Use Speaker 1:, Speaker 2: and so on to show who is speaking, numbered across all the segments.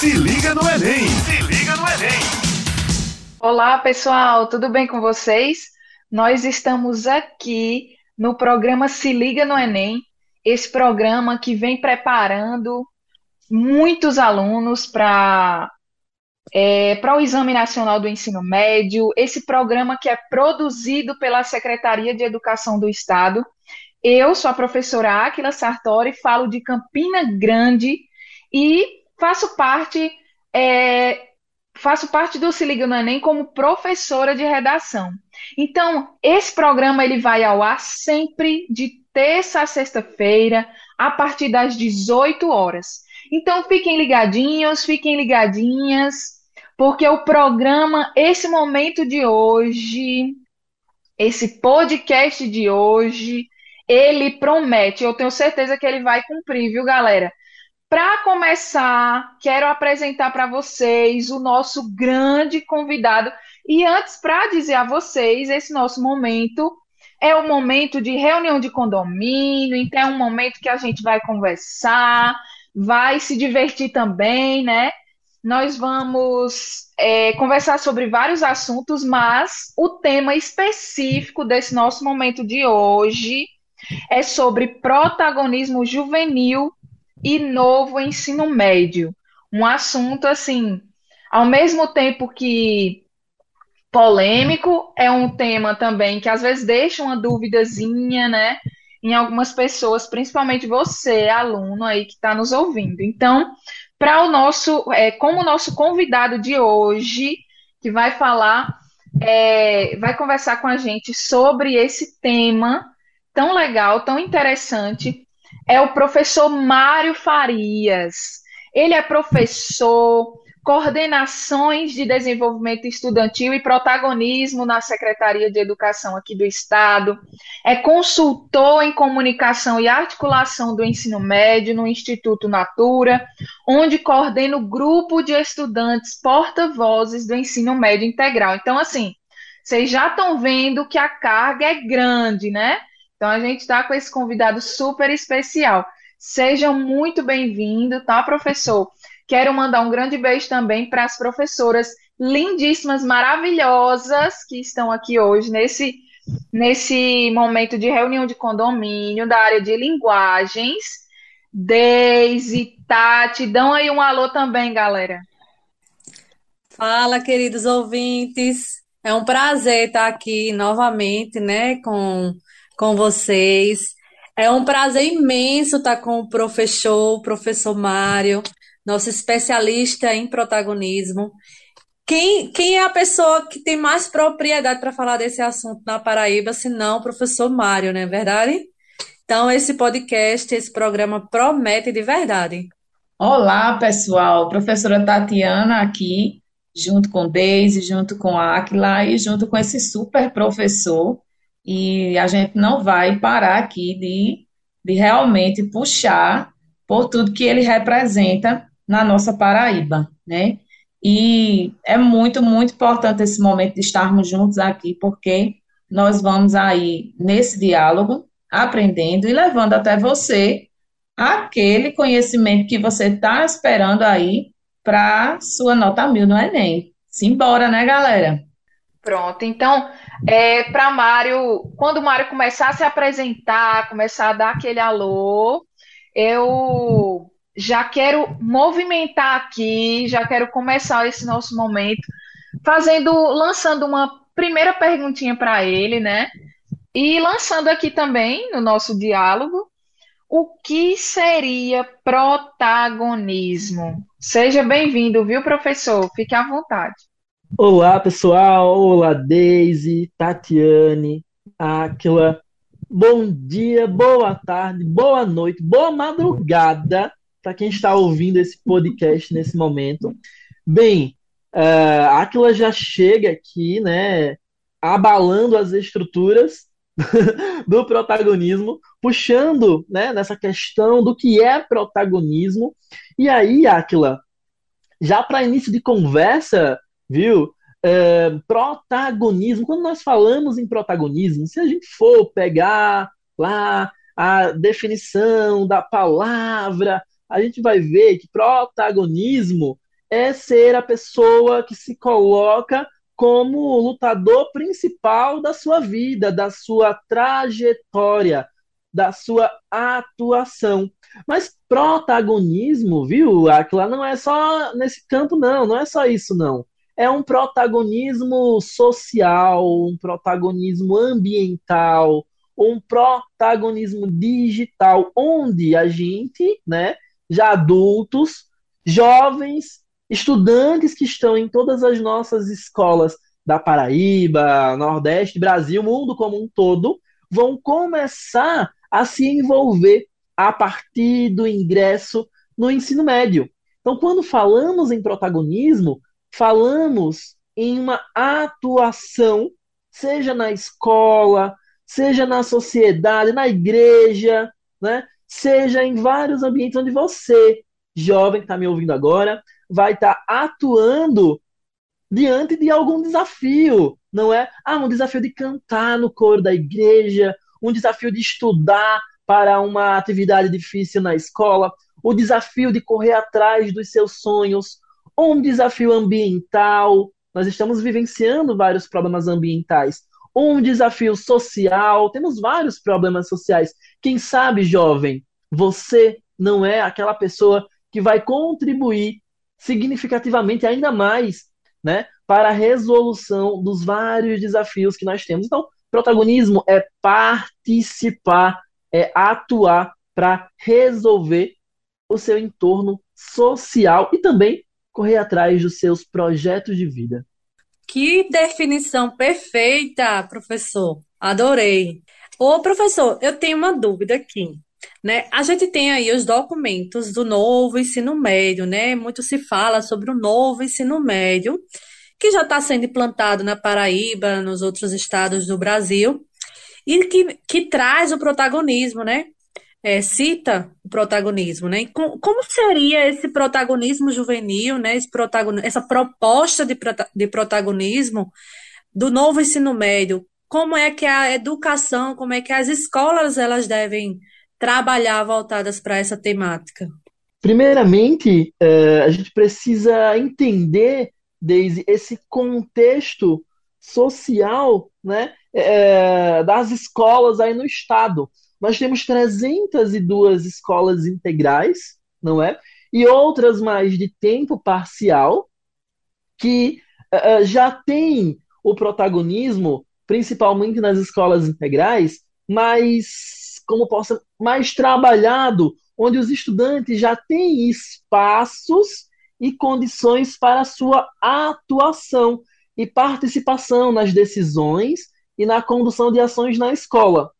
Speaker 1: Se liga no Enem! Se liga no Enem!
Speaker 2: Olá, pessoal, tudo bem com vocês? Nós estamos aqui no programa Se Liga no Enem, esse programa que vem preparando muitos alunos para é, para o Exame Nacional do Ensino Médio, esse programa que é produzido pela Secretaria de Educação do Estado. Eu sou a professora Aquila Sartori, falo de Campina Grande e faço parte é, faço parte do Se Liga no Enem como professora de redação. Então, esse programa ele vai ao ar sempre de terça a sexta-feira, a partir das 18 horas. Então, fiquem ligadinhos, fiquem ligadinhas porque o programa, esse momento de hoje, esse podcast de hoje, ele promete, eu tenho certeza que ele vai cumprir, viu, galera? Para começar, quero apresentar para vocês o nosso grande convidado. E antes, para dizer a vocês, esse nosso momento é o momento de reunião de condomínio, então é um momento que a gente vai conversar, vai se divertir também, né? nós vamos é, conversar sobre vários assuntos, mas o tema específico desse nosso momento de hoje é sobre protagonismo juvenil e novo ensino médio. Um assunto, assim, ao mesmo tempo que polêmico, é um tema também que às vezes deixa uma duvidazinha, né? Em algumas pessoas, principalmente você, aluno aí que está nos ouvindo. Então, para o nosso, é, como o nosso convidado de hoje, que vai falar, é, vai conversar com a gente sobre esse tema tão legal, tão interessante, é o professor Mário Farias. Ele é professor, coordenações de desenvolvimento estudantil e protagonismo na Secretaria de Educação aqui do Estado, é consultor em comunicação e articulação do ensino médio no Instituto Natura, onde coordena o grupo de estudantes porta-vozes do ensino médio integral. Então, assim, vocês já estão vendo que a carga é grande, né? Então, a gente está com esse convidado super especial. Sejam muito bem-vindos, tá, professor? Quero mandar um grande beijo também para as professoras lindíssimas, maravilhosas que estão aqui hoje nesse, nesse momento de reunião de condomínio da área de linguagens. Deise, Tati, dão aí um alô também, galera.
Speaker 3: Fala, queridos ouvintes. É um prazer estar aqui novamente, né, com, com vocês. É um prazer imenso estar com o professor, o professor Mário nosso especialista em protagonismo. Quem, quem é a pessoa que tem mais propriedade para falar desse assunto na Paraíba, se não o professor Mário, não é verdade? Então, esse podcast, esse programa promete de verdade.
Speaker 4: Olá, pessoal. Professora Tatiana aqui, junto com Deise, junto com Aquila e junto com esse super professor. E a gente não vai parar aqui de, de realmente puxar por tudo que ele representa na nossa Paraíba, né? E é muito, muito importante esse momento de estarmos juntos aqui, porque nós vamos aí nesse diálogo, aprendendo e levando até você aquele conhecimento que você está esperando aí para sua nota mil no Enem. Simbora, né, galera?
Speaker 2: Pronto, então, é, para Mário, quando o Mário começar a se apresentar, começar a dar aquele alô, eu já quero movimentar aqui, já quero começar esse nosso momento fazendo, lançando uma primeira perguntinha para ele, né? E lançando aqui também no nosso diálogo o que seria protagonismo. Seja bem-vindo, viu, professor? Fique à vontade.
Speaker 5: Olá, pessoal. Olá, Daisy, Tatiane, Aquila. Bom dia, boa tarde, boa noite, boa madrugada para quem está ouvindo esse podcast nesse momento. Bem, uh, Aquila já chega aqui, né, abalando as estruturas do protagonismo, puxando, né, nessa questão do que é protagonismo. E aí, Aquila, já para início de conversa, viu? Uh, protagonismo. Quando nós falamos em protagonismo, se a gente for pegar lá a definição da palavra a gente vai ver que protagonismo é ser a pessoa que se coloca como lutador principal da sua vida, da sua trajetória, da sua atuação. Mas protagonismo, viu? Aquilo não é só nesse campo, não, não é só isso, não. É um protagonismo social, um protagonismo ambiental, um protagonismo digital, onde a gente, né, já adultos, jovens, estudantes que estão em todas as nossas escolas da Paraíba, Nordeste, Brasil, mundo como um todo, vão começar a se envolver a partir do ingresso no ensino médio. Então, quando falamos em protagonismo, falamos em uma atuação, seja na escola, seja na sociedade, na igreja, né? seja em vários ambientes onde você, jovem que está me ouvindo agora, vai estar tá atuando diante de algum desafio, não é? Ah, um desafio de cantar no coro da igreja, um desafio de estudar para uma atividade difícil na escola, o desafio de correr atrás dos seus sonhos, um desafio ambiental. Nós estamos vivenciando vários problemas ambientais. Um desafio social, temos vários problemas sociais. Quem sabe, jovem, você não é aquela pessoa que vai contribuir significativamente ainda mais né, para a resolução dos vários desafios que nós temos. Então, protagonismo é participar, é atuar para resolver o seu entorno social e também correr atrás dos seus projetos de vida.
Speaker 3: Que definição perfeita, professor. Adorei. Ô, professor, eu tenho uma dúvida aqui. Né? A gente tem aí os documentos do novo ensino médio, né? Muito se fala sobre o novo ensino médio, que já está sendo implantado na Paraíba, nos outros estados do Brasil, e que, que traz o protagonismo, né? É, cita o protagonismo, né? Com, como seria esse protagonismo juvenil, né? Esse protagonismo, essa proposta de, de protagonismo do novo ensino médio? Como é que a educação, como é que as escolas elas devem trabalhar voltadas para essa temática?
Speaker 5: Primeiramente, é, a gente precisa entender, Daisy, esse contexto social né, é, das escolas aí no estado. Nós temos 302 escolas integrais, não é? E outras mais de tempo parcial, que uh, já têm o protagonismo, principalmente nas escolas integrais, mas como possa mais trabalhado, onde os estudantes já têm espaços e condições para sua atuação e participação nas decisões e na condução de ações na escola.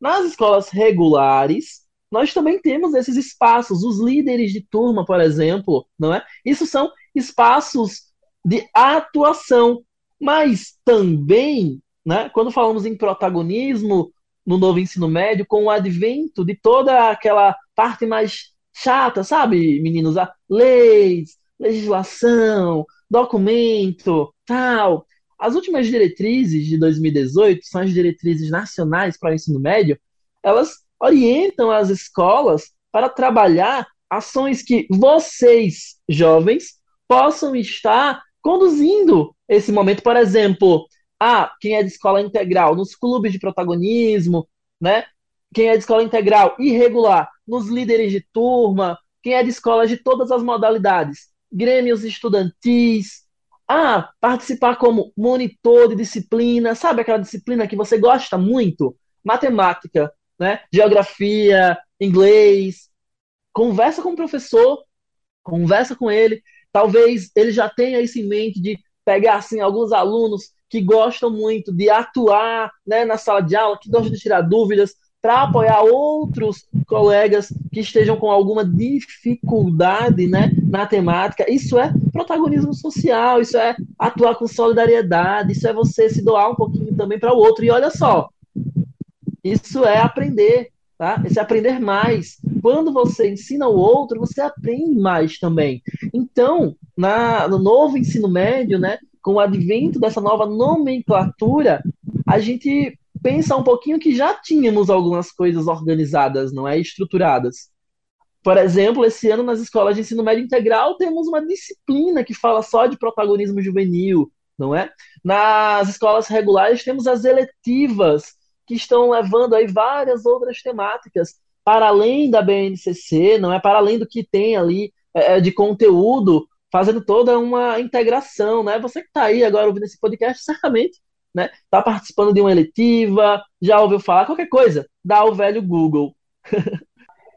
Speaker 5: Nas escolas regulares, nós também temos esses espaços, os líderes de turma, por exemplo, não é? Isso são espaços de atuação, mas também, né, quando falamos em protagonismo, no novo ensino médio com o advento de toda aquela parte mais chata, sabe, meninos? A leis, legislação, documento, tal. As últimas diretrizes de 2018 são as diretrizes nacionais para o ensino médio. Elas orientam as escolas para trabalhar ações que vocês, jovens, possam estar conduzindo esse momento. Por exemplo, ah, quem é de escola integral nos clubes de protagonismo, né? Quem é de escola integral irregular nos líderes de turma, quem é de escolas de todas as modalidades, grêmios estudantis. Ah, participar como monitor de disciplina, sabe aquela disciplina que você gosta muito? Matemática, né? Geografia, inglês. Conversa com o professor, conversa com ele. Talvez ele já tenha isso em mente de pegar assim alguns alunos que gostam muito de atuar né, na sala de aula, que gostam de tirar dúvidas, para apoiar outros colegas que estejam com alguma dificuldade né, na temática. Isso é protagonismo social, isso é atuar com solidariedade, isso é você se doar um pouquinho também para o outro. E olha só, isso é aprender, tá? Isso é aprender mais. Quando você ensina o outro, você aprende mais também. Então, na, no novo ensino médio, né, com o advento dessa nova nomenclatura, a gente pensa um pouquinho que já tínhamos algumas coisas organizadas, não é? Estruturadas. Por exemplo, esse ano nas escolas de ensino médio integral temos uma disciplina que fala só de protagonismo juvenil, não é? Nas escolas regulares temos as eletivas, que estão levando aí várias outras temáticas para além da BNCC, não é? Para além do que tem ali é, é, de conteúdo, fazendo toda uma integração, né? Você que está aí agora ouvindo esse podcast, certamente né? Está participando de uma eletiva, já ouviu falar qualquer coisa, dá o velho Google.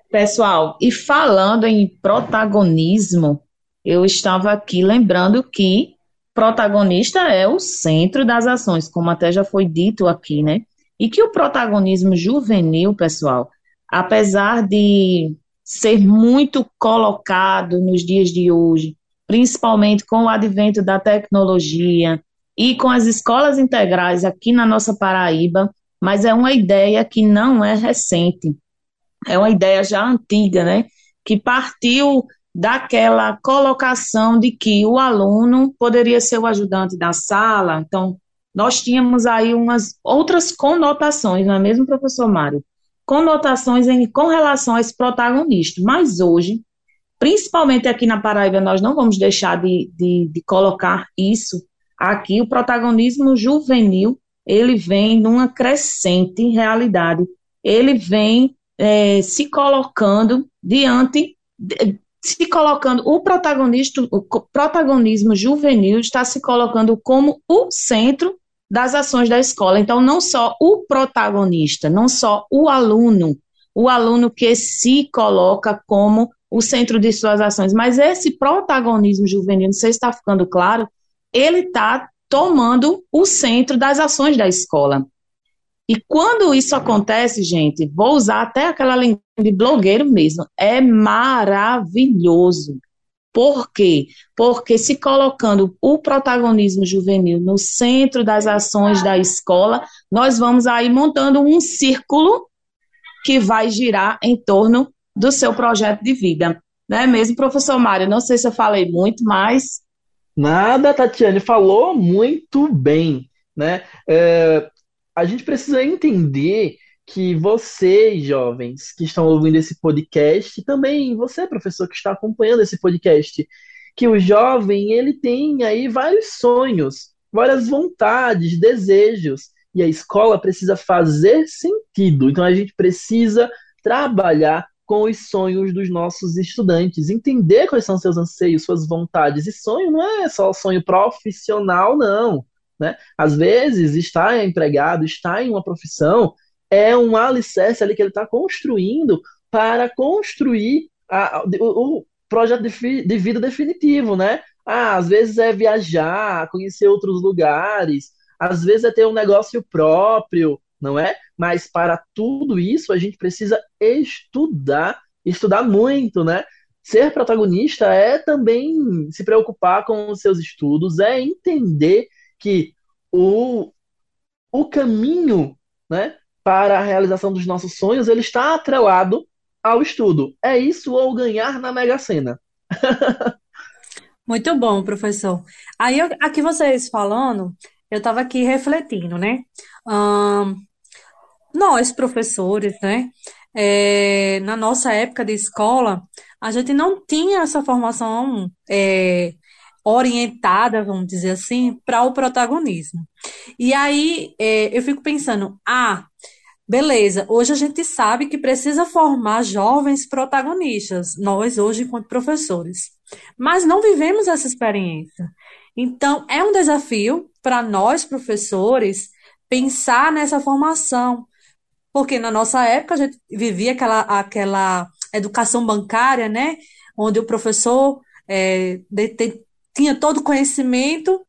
Speaker 4: Pessoal, e falando em protagonismo, eu estava aqui lembrando que protagonista é o centro das ações, como até já foi dito aqui, né? E que o protagonismo juvenil, pessoal, apesar de ser muito colocado nos dias de hoje, principalmente com o advento da tecnologia e com as escolas integrais aqui na nossa Paraíba, mas é uma ideia que não é recente é uma ideia já antiga, né? Que partiu daquela colocação de que o aluno poderia ser o ajudante da sala. Então, nós tínhamos aí umas outras conotações, não é mesmo, professor Mário? Conotações em, com relação a esse protagonista. Mas hoje, principalmente aqui na Paraíba, nós não vamos deixar de, de, de colocar isso aqui. O protagonismo juvenil, ele vem numa crescente realidade. Ele vem é, se colocando diante, se colocando, o protagonista, o protagonismo juvenil está se colocando como o centro das ações da escola. Então, não só o protagonista, não só o aluno, o aluno que se coloca como o centro de suas ações, mas esse protagonismo juvenil, não sei se está ficando claro, ele está tomando o centro das ações da escola. E quando isso acontece, gente, vou usar até aquela linguagem de blogueiro mesmo, é maravilhoso. Por quê? Porque se colocando o protagonismo juvenil no centro das ações da escola, nós vamos aí montando um círculo que vai girar em torno do seu projeto de vida. Não é mesmo, professor Mário? Não sei se eu falei muito, mas.
Speaker 5: Nada, Tatiane, falou muito bem. Né? É, a gente precisa entender que vocês, jovens, que estão ouvindo esse podcast, também você, professor, que está acompanhando esse podcast, que o jovem, ele tem aí vários sonhos, várias vontades, desejos, e a escola precisa fazer sentido. Então a gente precisa trabalhar com os sonhos dos nossos estudantes, entender quais são seus anseios, suas vontades. E sonho não é só sonho profissional, não. Né? Às vezes, estar empregado, estar em uma profissão, é um alicerce ali que ele está construindo para construir a, o, o, projeto de, de, vida definitivo, né? Ah, às vezes é viajar, conhecer outros lugares, às vezes é ter um negócio próprio, não é? Mas para tudo isso a gente precisa estudar, estudar muito, né? Ser protagonista é também se preocupar com os seus estudos, é entender que o, o caminho né, para a realização dos nossos sonhos ele está atrelado ao estudo. É isso ou ganhar na Mega Sena.
Speaker 3: Muito bom, professor. Aí, aqui vocês falando, eu estava aqui refletindo, né? Nós, professores, né? É, na nossa época de escola, a gente não tinha essa formação é, orientada, vamos dizer assim, para o protagonismo. E aí é, eu fico pensando, ah, beleza, hoje a gente sabe que precisa formar jovens protagonistas, nós hoje enquanto professores, mas não vivemos essa experiência. Então, é um desafio para nós, professores, pensar nessa formação, porque na nossa época a gente vivia aquela, aquela educação bancária, né? Onde o professor é, tinha todo o conhecimento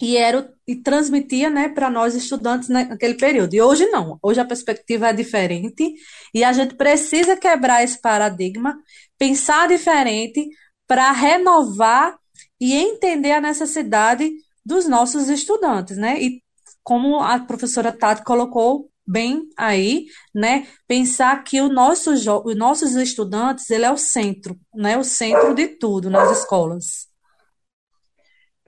Speaker 3: e era e transmitia, né, para nós estudantes naquele período. E hoje não. Hoje a perspectiva é diferente e a gente precisa quebrar esse paradigma, pensar diferente para renovar e entender a necessidade dos nossos estudantes, né? E como a professora Tati colocou bem aí, né? Pensar que o nosso, os nossos estudantes, ele é o centro, né? O centro de tudo nas escolas.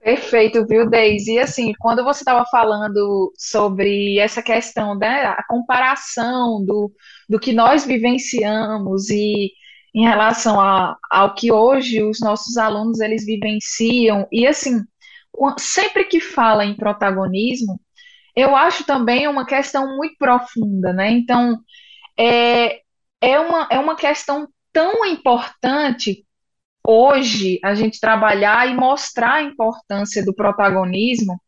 Speaker 2: Perfeito, viu, Deise? E assim, quando você estava falando sobre essa questão, né, a comparação do, do que nós vivenciamos e em relação a, ao que hoje os nossos alunos eles vivenciam e assim sempre que fala em protagonismo eu acho também uma questão muito profunda, né? Então é, é uma, é uma questão tão importante hoje a gente trabalhar e mostrar a importância do protagonismo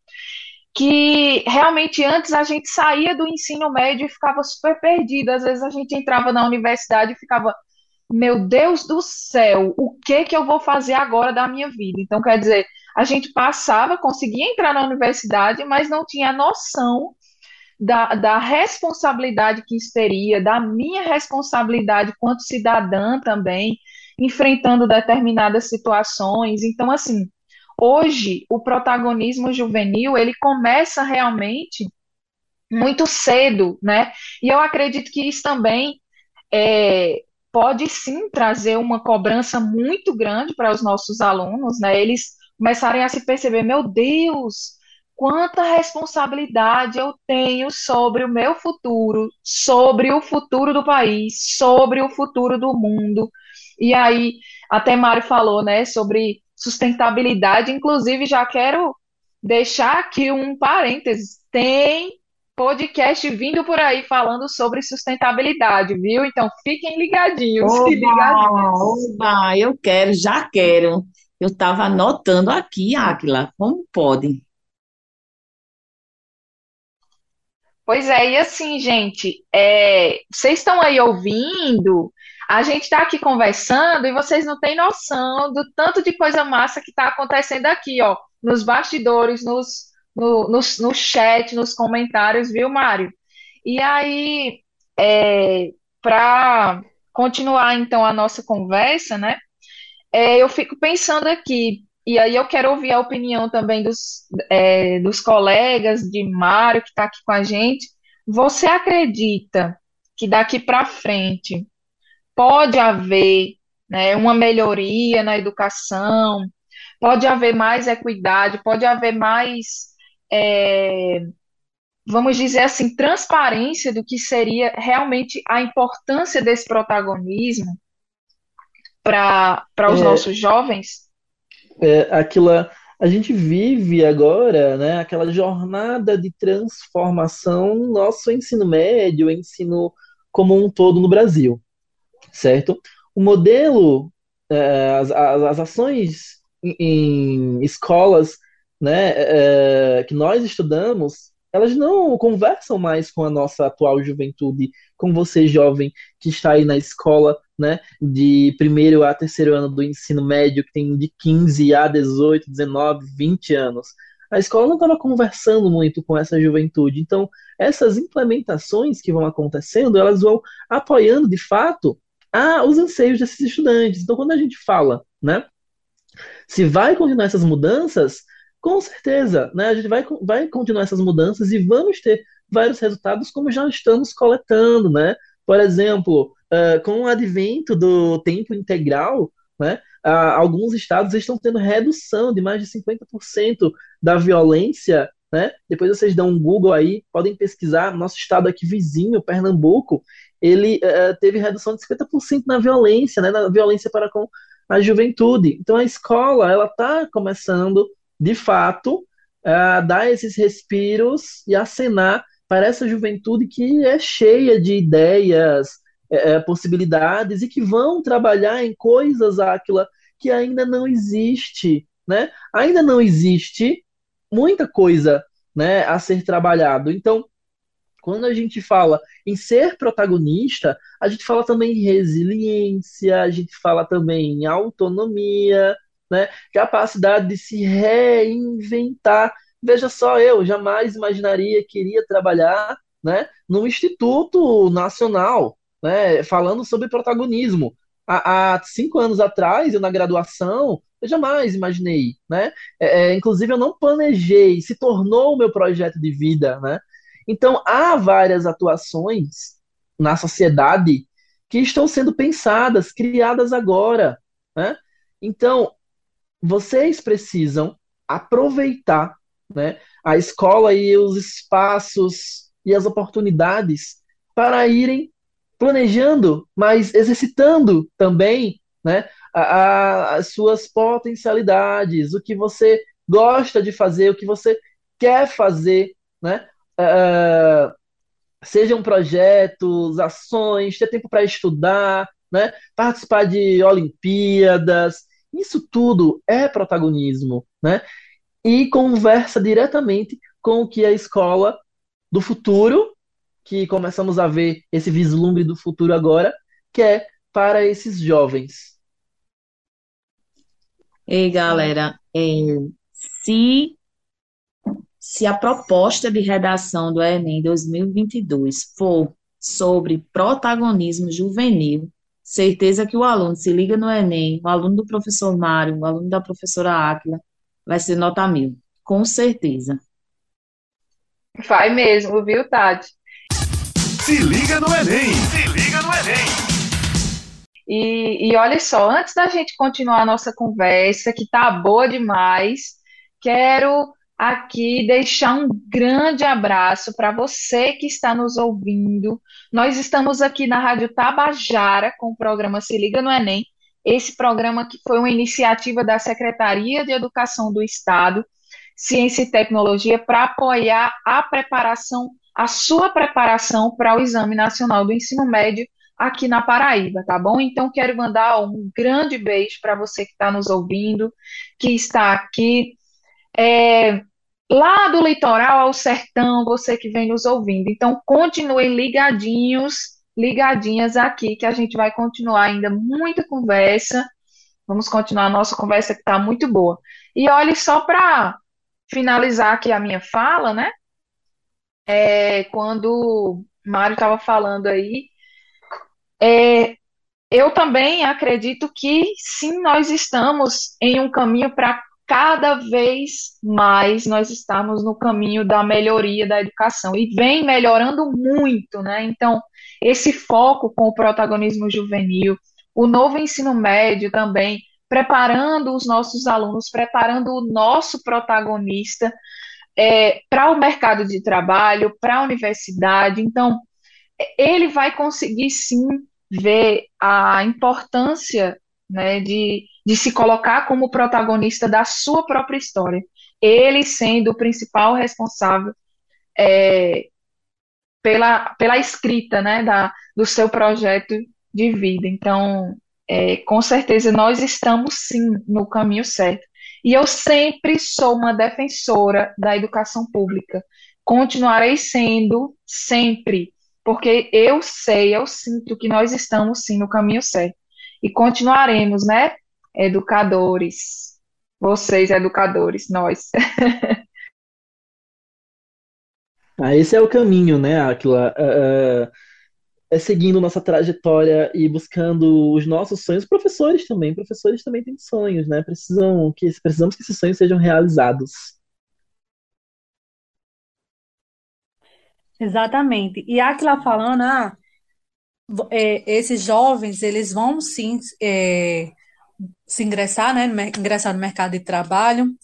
Speaker 2: que realmente antes a gente saía do ensino médio e ficava super perdido. Às vezes a gente entrava na universidade e ficava, meu Deus do céu, o que que eu vou fazer agora da minha vida? Então, quer dizer, a gente passava, conseguia entrar na universidade, mas não tinha noção da, da responsabilidade que isso teria, da minha responsabilidade quanto cidadã também, enfrentando determinadas situações. Então, assim, hoje o protagonismo juvenil ele começa realmente muito cedo, né? E eu acredito que isso também é, pode sim trazer uma cobrança muito grande para os nossos alunos, né? Eles começarem a se perceber, meu Deus, quanta responsabilidade eu tenho sobre o meu futuro, sobre o futuro do país, sobre o futuro do mundo. E aí, até Mário falou, né, sobre sustentabilidade. Inclusive, já quero deixar aqui um parênteses. Tem podcast vindo por aí falando sobre sustentabilidade, viu? Então fiquem ligadinhos.
Speaker 4: Oba,
Speaker 2: ligadinhos.
Speaker 4: oba, eu quero, já quero. Eu estava anotando aqui, Áquila, como pode?
Speaker 2: Pois é, e assim, gente, é, vocês estão aí ouvindo, a gente está aqui conversando e vocês não têm noção do tanto de coisa massa que está acontecendo aqui, ó, nos bastidores, nos, no, no, no chat, nos comentários, viu, Mário? E aí, é, para continuar então a nossa conversa, né? É, eu fico pensando aqui, e aí eu quero ouvir a opinião também dos, é, dos colegas, de Mário, que está aqui com a gente. Você acredita que daqui para frente pode haver, né, uma melhoria na educação, pode haver mais equidade, pode haver mais, é, vamos dizer assim, transparência do que seria realmente a importância desse protagonismo para os
Speaker 5: É,
Speaker 2: nossos jovens?
Speaker 5: é, aquilo, a gente vive agora, né, aquela jornada de transformação no nosso ensino médio, ensino como um todo no Brasil, certo? O modelo, é, as, as, as ações em, em escolas, né, é, que nós estudamos, elas não conversam mais com a nossa atual juventude, com você jovem que está aí na escola, né, de primeiro a terceiro ano do ensino médio, que tem de 15 a 18, 19, 20 anos. A escola não estava conversando muito com essa juventude. Então, essas implementações que vão acontecendo, elas vão apoiando de fato a, os anseios desses estudantes. Então, quando a gente fala, né, se vai continuar essas mudanças, com certeza, né, a gente vai, vai continuar essas mudanças e vamos ter vários resultados como já estamos coletando, né? Por exemplo, uh, com o advento do tempo integral, né, uh, alguns estados estão tendo redução de mais de 50% da violência. Né? Depois vocês dão um Google aí, podem pesquisar. Nosso estado aqui vizinho, Pernambuco, ele uh, teve redução de 50% na violência, né, na violência para com a juventude. Então a escola ela está começando, de fato, a dar esses respiros e acenar para essa juventude que é cheia de ideias, é, é, possibilidades e que vão trabalhar em coisas, Aquila, que ainda não existe, né? Ainda não existe muita coisa, né, a ser trabalhado. Então, quando a gente fala em ser protagonista, a gente fala também em resiliência, a gente fala também em autonomia, né, capacidade de se reinventar. Veja só, eu jamais imaginaria que iria trabalhar né, no Instituto Nacional, né, falando sobre protagonismo. Há, há, cinco anos atrás, eu na graduação, eu jamais imaginei, né? É, é, inclusive, eu não planejei, se tornou o meu projeto de vida, né? Então, há várias atuações na sociedade que estão sendo pensadas, criadas agora, né? Então, vocês precisam aproveitar, né, a escola e os espaços e as oportunidades para irem planejando, mas exercitando também né, a, a, as suas potencialidades, o que você gosta de fazer, o que você quer fazer, né? Uh, sejam projetos, ações, ter tempo para estudar, né? participar de Olimpíadas, isso tudo é protagonismo, né? E conversa diretamente com o que a escola do futuro, que começamos a ver esse vislumbre do futuro agora, que é para esses jovens.
Speaker 4: Ei, galera, é, se se a proposta de redação do Enem 2022 for sobre protagonismo juvenil, certeza que o aluno se liga no Enem, o aluno do professor Mário, o aluno da professora Áquila, vai ser nota mil, com certeza.
Speaker 2: Vai mesmo, viu, Tati?
Speaker 1: Se liga no Enem! Se liga no Enem!
Speaker 2: E, e olha só, antes da gente continuar a nossa conversa, que tá boa demais, quero aqui deixar um grande abraço para você que está nos ouvindo. Nós estamos aqui na Rádio Tabajara com o programa Se Liga no Enem. Esse programa que foi uma iniciativa da Secretaria de Educação do Estado, Ciência e Tecnologia, para apoiar a preparação, a sua preparação para o Exame Nacional do Ensino Médio aqui na Paraíba, tá bom? Então, quero mandar um grande beijo para você que está nos ouvindo, que está aqui é, lá do litoral ao sertão, você que vem nos ouvindo. Então, continuem ligadinhos, ligadinhas aqui, que a gente vai continuar ainda muita conversa. Vamos continuar a nossa conversa que está muito boa. E olhe só para finalizar aqui a minha fala, né? É, quando Mário estava falando aí, é, eu também acredito que sim, nós estamos em um caminho para cada vez mais nós estamos no caminho da melhoria da educação e vem melhorando muito, né? Então, esse foco com o protagonismo juvenil, o novo ensino médio também, preparando os nossos alunos, preparando o nosso protagonista é, para o mercado de trabalho, para a universidade. Então, ele vai conseguir sim ver a importância né, de, de se colocar como protagonista da sua própria história, ele sendo o principal responsável é, pela, pela escrita né, da, do seu projeto de vida. Então, é, com certeza, nós estamos sim no caminho certo. E eu sempre sou uma defensora da educação pública. Continuarei sendo sempre, porque eu sei, eu sinto que nós estamos sim no caminho certo e continuaremos, né? Educadores. Vocês, educadores, nós.
Speaker 5: ah, esse é o caminho, né, Aquila? Uh, é seguindo nossa trajetória e buscando os nossos sonhos. Professores também, professores também têm sonhos, né? Precisam que precisamos que esses sonhos sejam realizados.
Speaker 3: Exatamente. E Aquila falando, ah, é, esses jovens, eles vão sim é, se ingressar, né, ingressar no mercado de trabalho,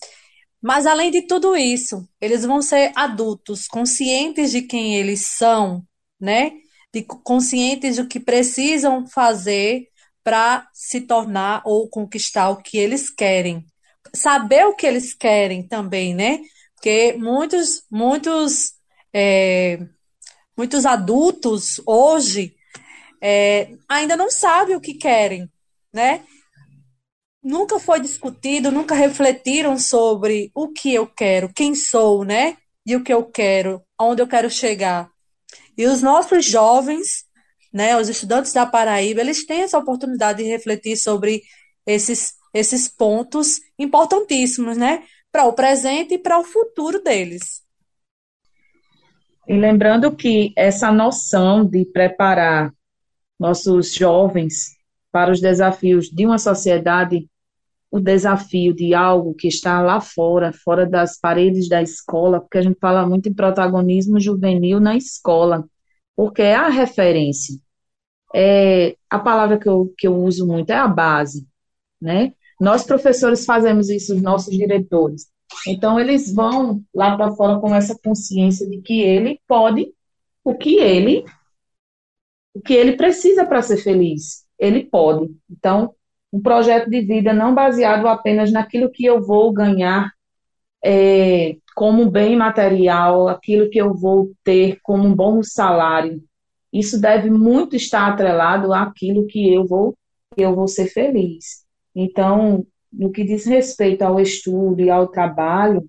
Speaker 3: mas além de tudo isso, eles vão ser adultos, conscientes de quem eles são, né, de, conscientes do que precisam fazer para se tornar ou conquistar o que eles querem. Saber o que eles querem também, né? Porque muitos, muitos, é, muitos adultos hoje é, ainda não sabem o que querem, né? Nunca foi discutido, nunca refletiram sobre o que eu quero, quem sou, né? E o que eu quero, aonde eu quero chegar. E os nossos jovens, né, os estudantes da Paraíba, eles têm essa oportunidade de refletir sobre esses, esses pontos importantíssimos, né? Para o presente e para o futuro deles.
Speaker 4: E lembrando que essa noção de preparar nossos jovens para os desafios de uma sociedade, o desafio de algo que está lá fora, fora das paredes da escola, porque a gente fala muito em protagonismo juvenil na escola, porque é a referência. É, a palavra que eu, que eu uso muito é a base, né? Nós, professores, fazemos isso, os nossos diretores. Então, eles vão lá para fora com essa consciência de que ele pode o que ele o que ele precisa para ser feliz. Ele pode. Então, um projeto de vida não baseado apenas naquilo que eu vou ganhar é, como bem material, aquilo que eu vou ter como um bom salário. Isso deve muito estar atrelado àquilo que eu vou, eu vou ser feliz. Então, no que diz respeito ao estudo e ao trabalho,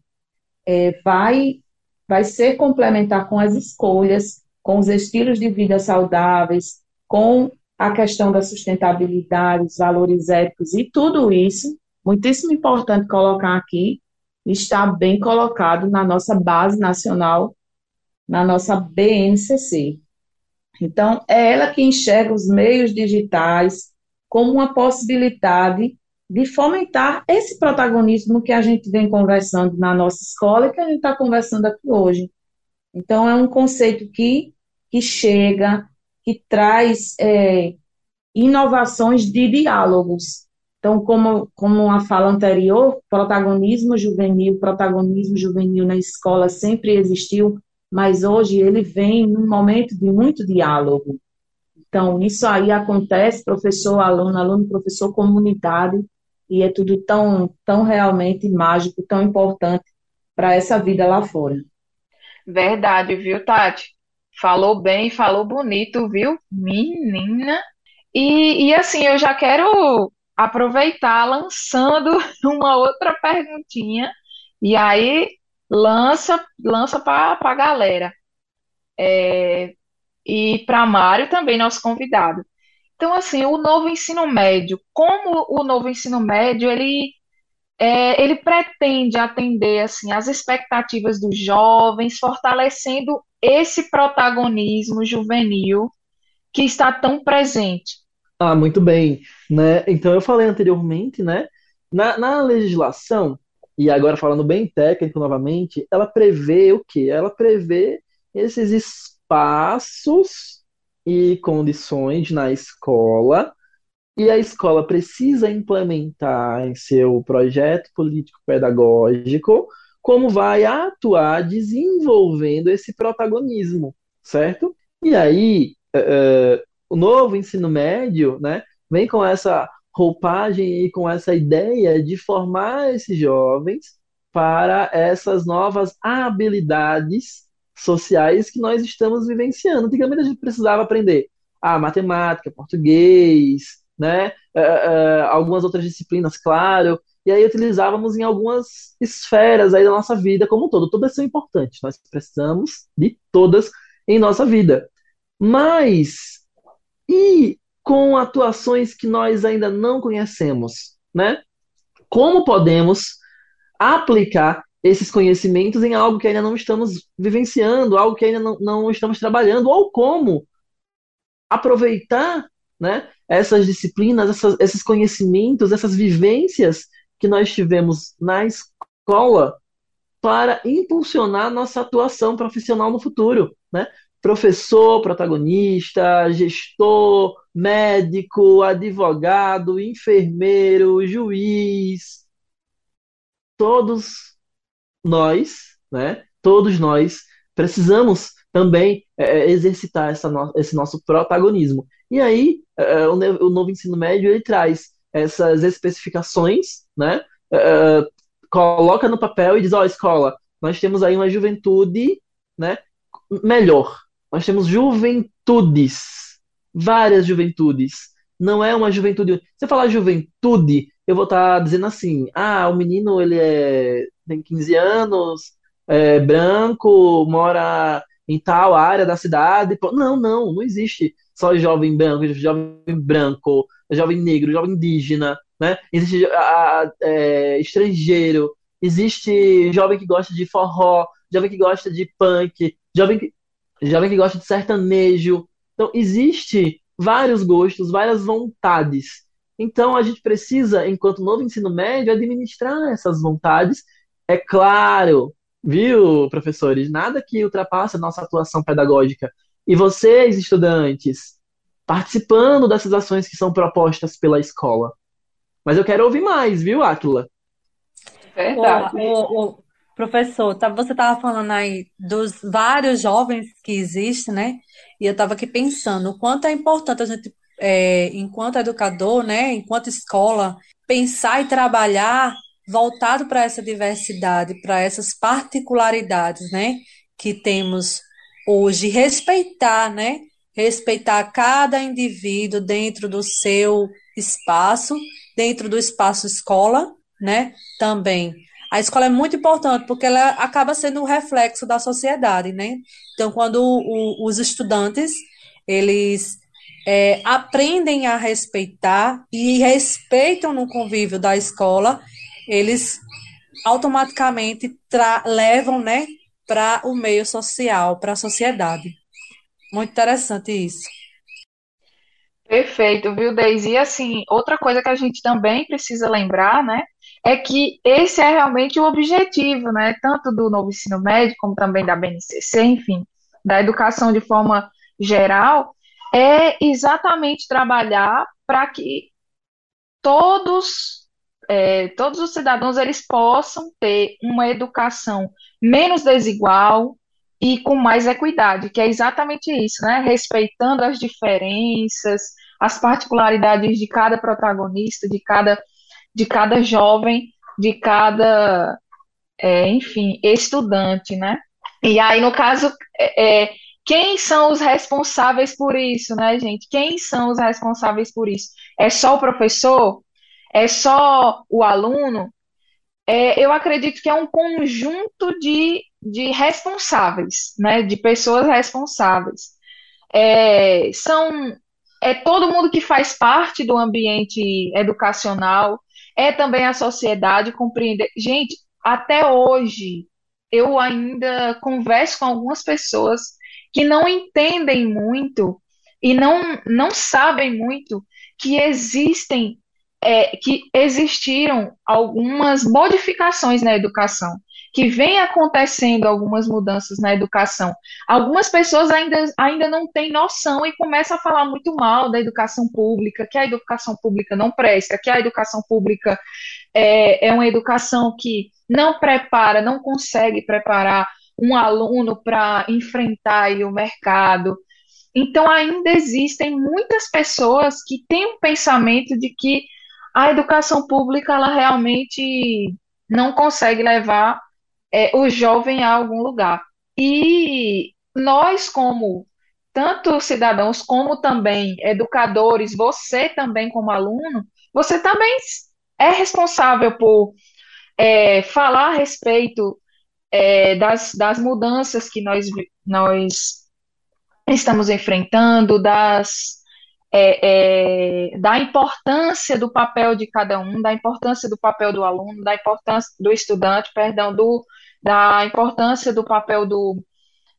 Speaker 4: é, vai, vai ser complementar com as escolhas, com os estilos de vida saudáveis, com a questão da sustentabilidade, os valores éticos e tudo isso, muitíssimo importante colocar aqui, está bem colocado na nossa base nacional, na nossa BNCC. Então, é ela que enxerga os meios digitais como uma possibilidade de fomentar esse protagonismo que a gente vem conversando na nossa escola e que a gente está conversando aqui hoje. Então, é um conceito que, que chega, que traz é, inovações de diálogos. Então, como, como a fala anterior, protagonismo juvenil, protagonismo juvenil na escola sempre existiu, mas hoje ele vem num momento de muito diálogo. Então, isso aí acontece, professor, aluno, aluno, professor, comunidade, e é tudo tão, tão realmente mágico, tão importante para essa vida lá fora.
Speaker 2: Verdade, viu, Tati? Falou bem, falou bonito, viu? Menina. E, e assim, eu já quero aproveitar lançando uma outra perguntinha. E aí, lança lança para a galera. É, e para Mário também, nosso convidado. Então, assim, o novo ensino médio, como o novo ensino médio, ele, é, ele pretende atender, assim, as expectativas dos jovens, fortalecendo esse protagonismo juvenil que está tão presente.
Speaker 5: Ah, muito bem, né? Então eu falei anteriormente, né? Na, na legislação, e agora falando bem técnico novamente, ela prevê o quê? Ela prevê esses espaços e condições na escola, e a escola precisa implementar em seu projeto político-pedagógico como vai atuar desenvolvendo esse protagonismo, certo? E aí, uh, o novo ensino médio, né, vem com essa roupagem e com essa ideia de formar esses jovens para essas novas habilidades sociais que nós estamos vivenciando. Antigamente a gente precisava aprender a matemática, português, né, uh, uh, algumas outras disciplinas, claro, e aí utilizávamos em algumas esferas aí da nossa vida como um todo. Todas são importantes, nós precisamos de todas em nossa vida. Mas e com atuações que nós ainda não conhecemos, né? Como podemos aplicar esses conhecimentos em algo que ainda não estamos vivenciando, algo que ainda não, não estamos trabalhando, ou como aproveitar né, essas disciplinas, essas, esses conhecimentos, essas vivências que nós tivemos na escola para impulsionar nossa atuação profissional no futuro, né? professor, protagonista, gestor, médico, advogado, enfermeiro, juiz, todos nós, né? Todos nós precisamos também é, é exercitar essa no, esse nosso protagonismo. E aí, é, é o, o, novo ensino médio ele traz essas especificações, né? É, coloca no papel e diz: ó, oh, escola, nós temos aí uma juventude, né? Melhor, nós temos juventudes, várias juventudes. Não é uma juventude. Você falar juventude, eu vou estar tá dizendo assim: ah, o menino ele é, tem 15 anos, é branco, mora em tal área da cidade. Não, não, não existe só jovem branco, jovem branco, jovem negro, jovem indígena, né? Existe a, é, estrangeiro, existe jovem que gosta de forró, jovem que gosta de punk, jovem que jovem que gosta de sertanejo. Então, existe vários gostos, várias vontades. Então, a gente precisa, enquanto novo ensino médio, administrar essas vontades. É claro, viu, professores? Nada que ultrapasse a nossa atuação pedagógica. E vocês, estudantes, participando dessas ações que são propostas pela escola. Mas eu quero ouvir mais, viu, Aquila?
Speaker 3: Verdade. O, o, Professor, tá, você estava falando aí dos vários jovens que existem, né? E eu estava aqui pensando o quanto é importante a gente, é, enquanto educador, né, enquanto escola, pensar e trabalhar voltado para essa diversidade, para essas particularidades, né, que temos hoje, respeitar, né, respeitar cada indivíduo dentro do seu espaço, dentro do espaço escola, né, também. A escola é muito importante porque ela acaba sendo um reflexo da sociedade, né? Então, quando o, os estudantes eles é, aprendem a respeitar e respeitam no convívio da escola, eles automaticamente levam, né, para o meio social, para a sociedade. Muito interessante isso.
Speaker 2: Perfeito, viu, Deise? E assim, outra coisa que a gente também precisa lembrar, né, é que esse é realmente o objetivo, né, tanto do novo ensino médio, como também da BNCC, enfim, da educação de forma geral, é exatamente trabalhar para que todos, é, todos os cidadãos eles possam ter uma educação menos desigual e com mais equidade, que é exatamente isso, né? Respeitando as diferenças, as particularidades de cada protagonista, de cada, de cada jovem, de cada, é, enfim, estudante, né? E aí, no caso, é, é quem são os responsáveis por isso, né, gente? Quem são os responsáveis por isso? É só o professor? É só o aluno? É, eu acredito que é um conjunto de, de responsáveis, né? De pessoas responsáveis. É, são é todo mundo que faz parte do ambiente educacional, é também a sociedade compreender. Gente, até hoje eu ainda converso com algumas pessoas que não entendem muito e não, não sabem muito que existem, é, que existiram algumas modificações na educação, que vem acontecendo algumas mudanças na educação. Algumas pessoas ainda, ainda não têm noção e começam a falar muito mal da educação pública, que a educação pública não presta, que a educação pública é, é uma educação que não prepara, não consegue preparar um aluno para enfrentar o mercado. Então, ainda existem muitas pessoas que têm um pensamento de que a educação pública ela realmente não consegue levar é, o jovem a algum lugar. E nós, como tanto cidadãos como também educadores, você também como aluno, você também é responsável por é, falar a respeito é, das, das mudanças que nós, nós estamos enfrentando, das, é, é, da importância do papel de cada um, da importância do papel do aluno, da importância do estudante, perdão, do, da importância do papel do,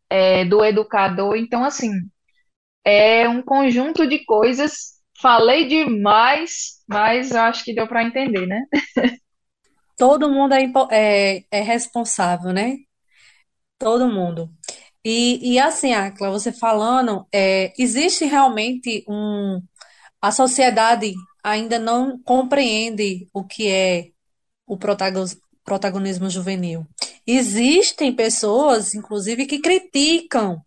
Speaker 2: é, do educador. Então, assim, é um conjunto de coisas. Falei demais, mas acho que deu para entender, né?
Speaker 3: todo mundo é, é, é responsável, né? Todo mundo. E, e assim, Acla, você falando, é, existe realmente um. A sociedade ainda não compreende o que é o protagonismo juvenil. Existem pessoas, inclusive, que criticam,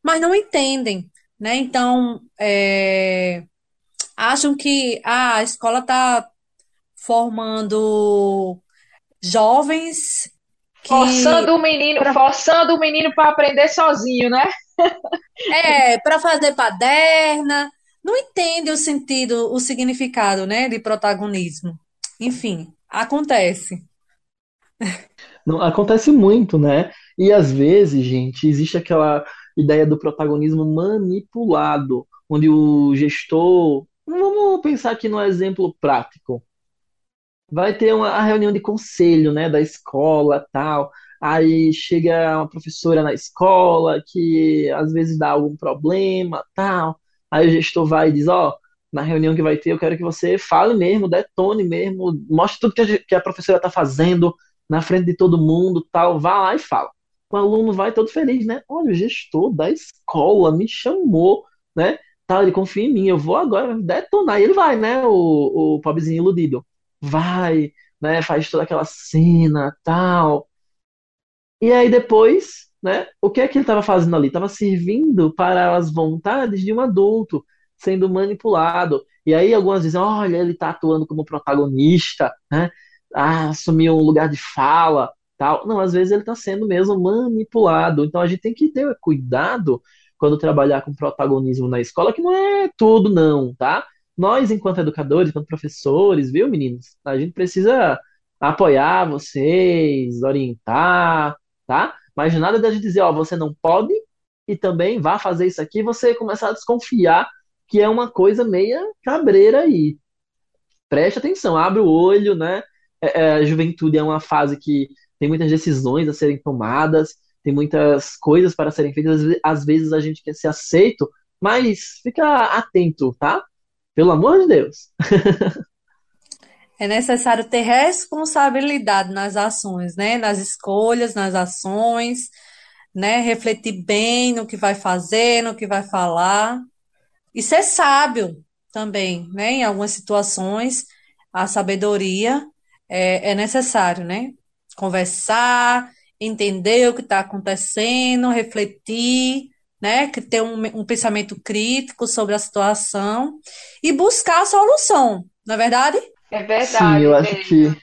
Speaker 3: mas não entendem, né? Então, é, acham que ah, a escola está formando jovens que...
Speaker 2: Forçando o menino, forçando o menino para aprender sozinho, né?
Speaker 3: é, para fazer paderna, não entende o sentido, o significado, né, de protagonismo. Enfim, acontece.
Speaker 5: Não, acontece muito, né? E às vezes, gente, existe aquela ideia do protagonismo manipulado, onde o gestor, vamos pensar aqui no exemplo prático vai ter uma a reunião de conselho, né, da escola, tal. Aí chega uma professora na escola que às vezes dá algum problema, tal. Aí o gestor vai e diz, ó, oh, na reunião que vai ter, eu quero que você fale mesmo, detone mesmo, mostre tudo que a, que a professora está fazendo na frente de todo mundo, tal. Vá lá e fala. O aluno vai todo feliz, né? Olha, o gestor da escola me chamou, né? Tal, ele confia em mim, eu vou agora detonar. E ele vai, né? O, o pobrezinho iludido vai, né, faz toda aquela cena, tal. E aí depois, né, o que é que ele estava fazendo ali? Estava servindo para as vontades de um adulto, sendo manipulado. E aí algumas dizem, olha, ele está atuando como protagonista, né? Ah, um lugar de fala, tal. Não, às vezes ele está sendo mesmo manipulado. Então a gente tem que ter cuidado quando trabalhar com protagonismo na escola, que não é tudo não, tá? Nós, enquanto educadores, enquanto professores, viu, meninos? A gente precisa apoiar vocês, orientar, tá? Mas nada de a gente dizer, ó, você não pode e também vá fazer isso aqui, você começar a desconfiar que é uma coisa meia cabreira aí. Preste atenção, abre o olho, né? É, é, a juventude é uma fase que tem muitas decisões a serem tomadas, tem muitas coisas para serem feitas. Às vezes a gente quer ser aceito, mas fica atento, tá? Pelo amor de Deus.
Speaker 3: É necessário ter responsabilidade nas ações, né? Nas escolhas, nas ações, né? Refletir bem no que vai fazer, no que vai falar. E ser sábio também, né? Em algumas situações, a sabedoria é, é necessário, né? Conversar, entender o que está acontecendo, refletir, né? Que ter um, um pensamento crítico sobre a situação e buscar a solução, não é verdade?
Speaker 2: É verdade.
Speaker 5: Sim, eu acho que,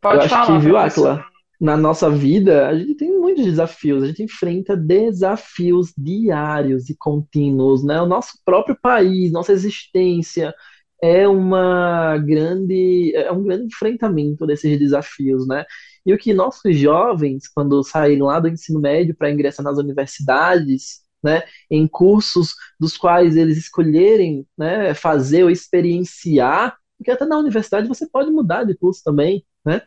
Speaker 2: Pode
Speaker 5: eu acho
Speaker 2: falar,
Speaker 5: que, viu. Aquila? Na nossa vida, a gente tem muitos desafios, a gente enfrenta desafios diários e contínuos, né? O nosso próprio país, nossa existência é uma grande, é um grande enfrentamento desses desafios, né? E o que nossos jovens, quando saírem lá do ensino médio para ingressar nas universidades, né, em cursos dos quais eles escolherem, né, fazer ou experienciar, porque até na universidade você pode mudar de curso também, né?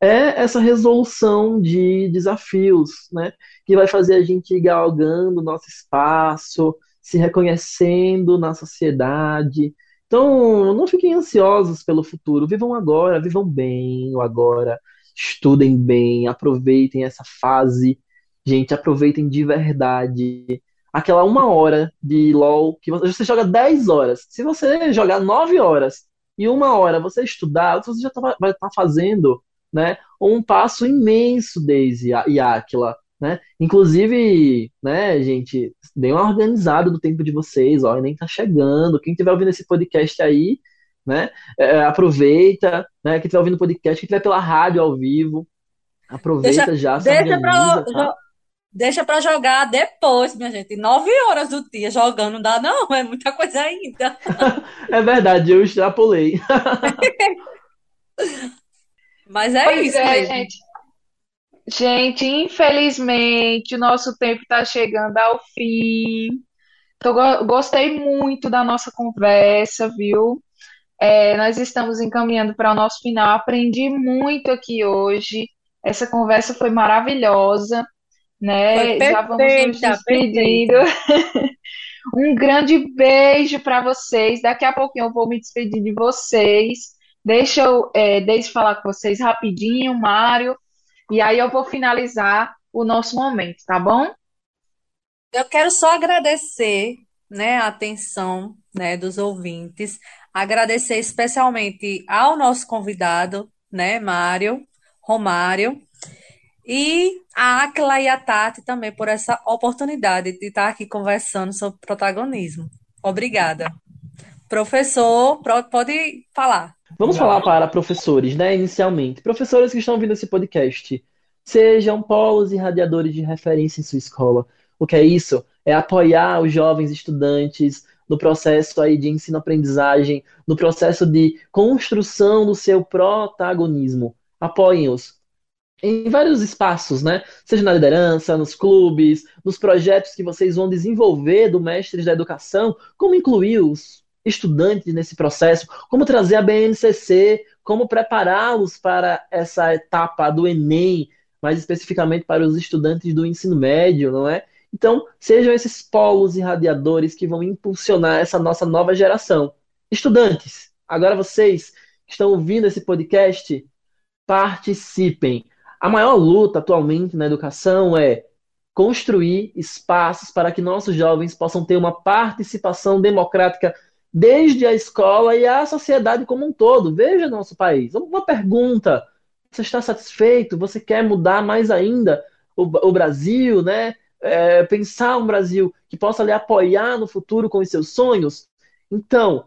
Speaker 5: É essa resolução de desafios, né, que vai fazer a gente ir galgando nosso espaço, se reconhecendo na sociedade. Então, não fiquem ansiosos pelo futuro, vivam agora, vivam bem o agora, estudem bem, aproveitem essa fase, gente, aproveitem de verdade. Aquela uma hora de LOL que você, joga 10 horas. Se você jogar 9 horas e uma hora você estudar, você já tá- vai estar fazendo, né, um passo imenso, Daisy e Aquila, né? Inclusive, né, gente, dê uma organizada do tempo de vocês, ó, nem tá chegando. Quem estiver ouvindo esse podcast aí, né, é, aproveita, né, quem estiver ouvindo o podcast, quem estiver pela rádio ao vivo, aproveita
Speaker 3: Deixa,
Speaker 5: já, se
Speaker 3: deixa para
Speaker 5: organiza, tá?
Speaker 3: deixa para jogar depois, minha gente. Nove horas do dia jogando, não dá não, é muita coisa ainda.
Speaker 5: É verdade, eu extrapolei.
Speaker 3: Mas é
Speaker 2: Pois
Speaker 3: isso
Speaker 2: é,
Speaker 3: mesmo.
Speaker 2: gente. Gente, infelizmente, o nosso tempo está chegando ao fim. Go- gostei muito da nossa conversa, viu? É, nós estamos encaminhando para o nosso final. Aprendi muito aqui hoje. Essa conversa foi maravilhosa,
Speaker 3: Foi
Speaker 2: né? Já vamos nos despedindo. Um grande beijo para vocês. Daqui a pouquinho eu vou me despedir de vocês. Deixa eu, é, deixa eu falar com vocês rapidinho, Mário, e aí eu vou finalizar o nosso momento, tá bom?
Speaker 3: Eu quero só agradecer, né, a atenção, né, dos ouvintes, agradecer especialmente ao nosso convidado, né, Mário, Romário, e a Akla e a Tati também por essa oportunidade de estar aqui conversando sobre protagonismo. Obrigada. Professor, pro- pode falar.
Speaker 5: Vamos falar para professores, né, inicialmente. Professores que estão ouvindo esse podcast, sejam polos e radiadores de referência em sua escola. O que é isso? É apoiar os jovens estudantes no processo aí de ensino-aprendizagem, no processo de construção do seu protagonismo. Apoiem-os em vários espaços, né? Seja na liderança, nos clubes, nos projetos que vocês vão desenvolver do Mestres da Educação, como incluir os estudantes nesse processo, como trazer a BNCC, como prepará-los para essa etapa do Enem, mais especificamente para os estudantes do ensino médio, não é? Então, sejam esses polos irradiadores que vão impulsionar essa nossa nova geração. Estudantes, agora vocês que estão ouvindo esse podcast, participem. A maior luta atualmente na educação é construir espaços para que nossos jovens possam ter uma participação democrática desde a escola e a sociedade como um todo. Veja nosso país. Uma pergunta: você está satisfeito? Você quer mudar mais ainda? o, o Brasil, né? É, pensar um Brasil que possa lhe apoiar no futuro com os seus sonhos, então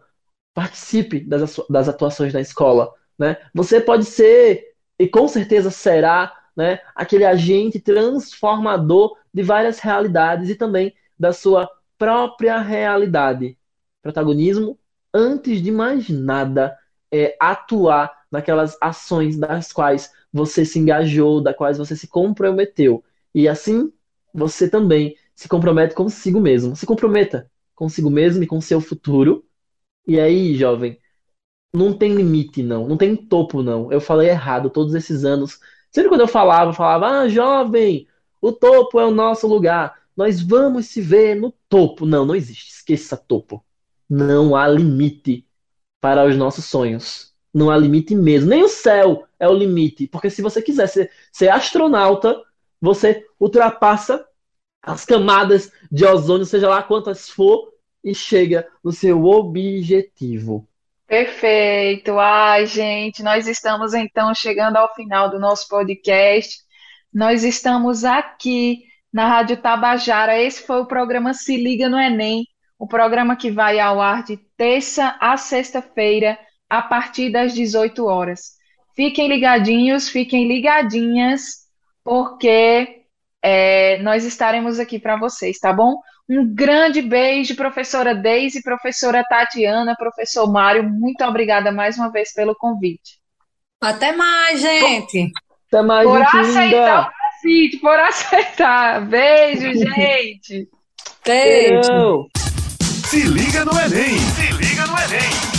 Speaker 5: participe das, das atuações da escola, né? Você pode ser e com certeza será, né, aquele agente transformador de várias realidades e também da sua própria realidade. Protagonismo, antes de mais nada, é atuar naquelas ações das quais você se engajou, das quais você se comprometeu. E assim, você também se compromete consigo mesmo. Se comprometa consigo mesmo e com seu futuro. E aí, jovem, não tem limite, não. Não tem topo, não. Eu falei errado todos esses anos. Sempre quando eu falava, eu falava, ah, jovem, o topo é o nosso lugar. Nós vamos se ver no topo. Não, não existe. Esqueça topo. Não há limite para os nossos sonhos. Não há limite mesmo. Nem o céu é o limite. Porque se você quiser ser, ser astronauta, você ultrapassa as camadas de ozônio, seja lá quantas for, e chega no seu objetivo.
Speaker 2: Perfeito. Ai, gente, nós estamos então chegando ao final do nosso podcast. Nós estamos aqui na Rádio Tabajara. Esse foi o programa Se Liga no Enem, o programa que vai ao ar de terça a sexta-feira, a partir das 18 horas. Fiquem ligadinhos, fiquem ligadinhas, porque é, nós estaremos aqui para vocês, tá bom? Um grande beijo, professora Deise, professora Tatiana, professor Mário. Muito obrigada mais uma vez pelo convite.
Speaker 3: Até mais, gente.
Speaker 5: Até mais,
Speaker 2: por
Speaker 5: gente
Speaker 2: aceitar
Speaker 5: linda.
Speaker 2: o convite, por aceitar. Beijo, gente.
Speaker 3: Beijo.
Speaker 5: Beijão.
Speaker 1: Se liga no Enem! Se liga no Enem!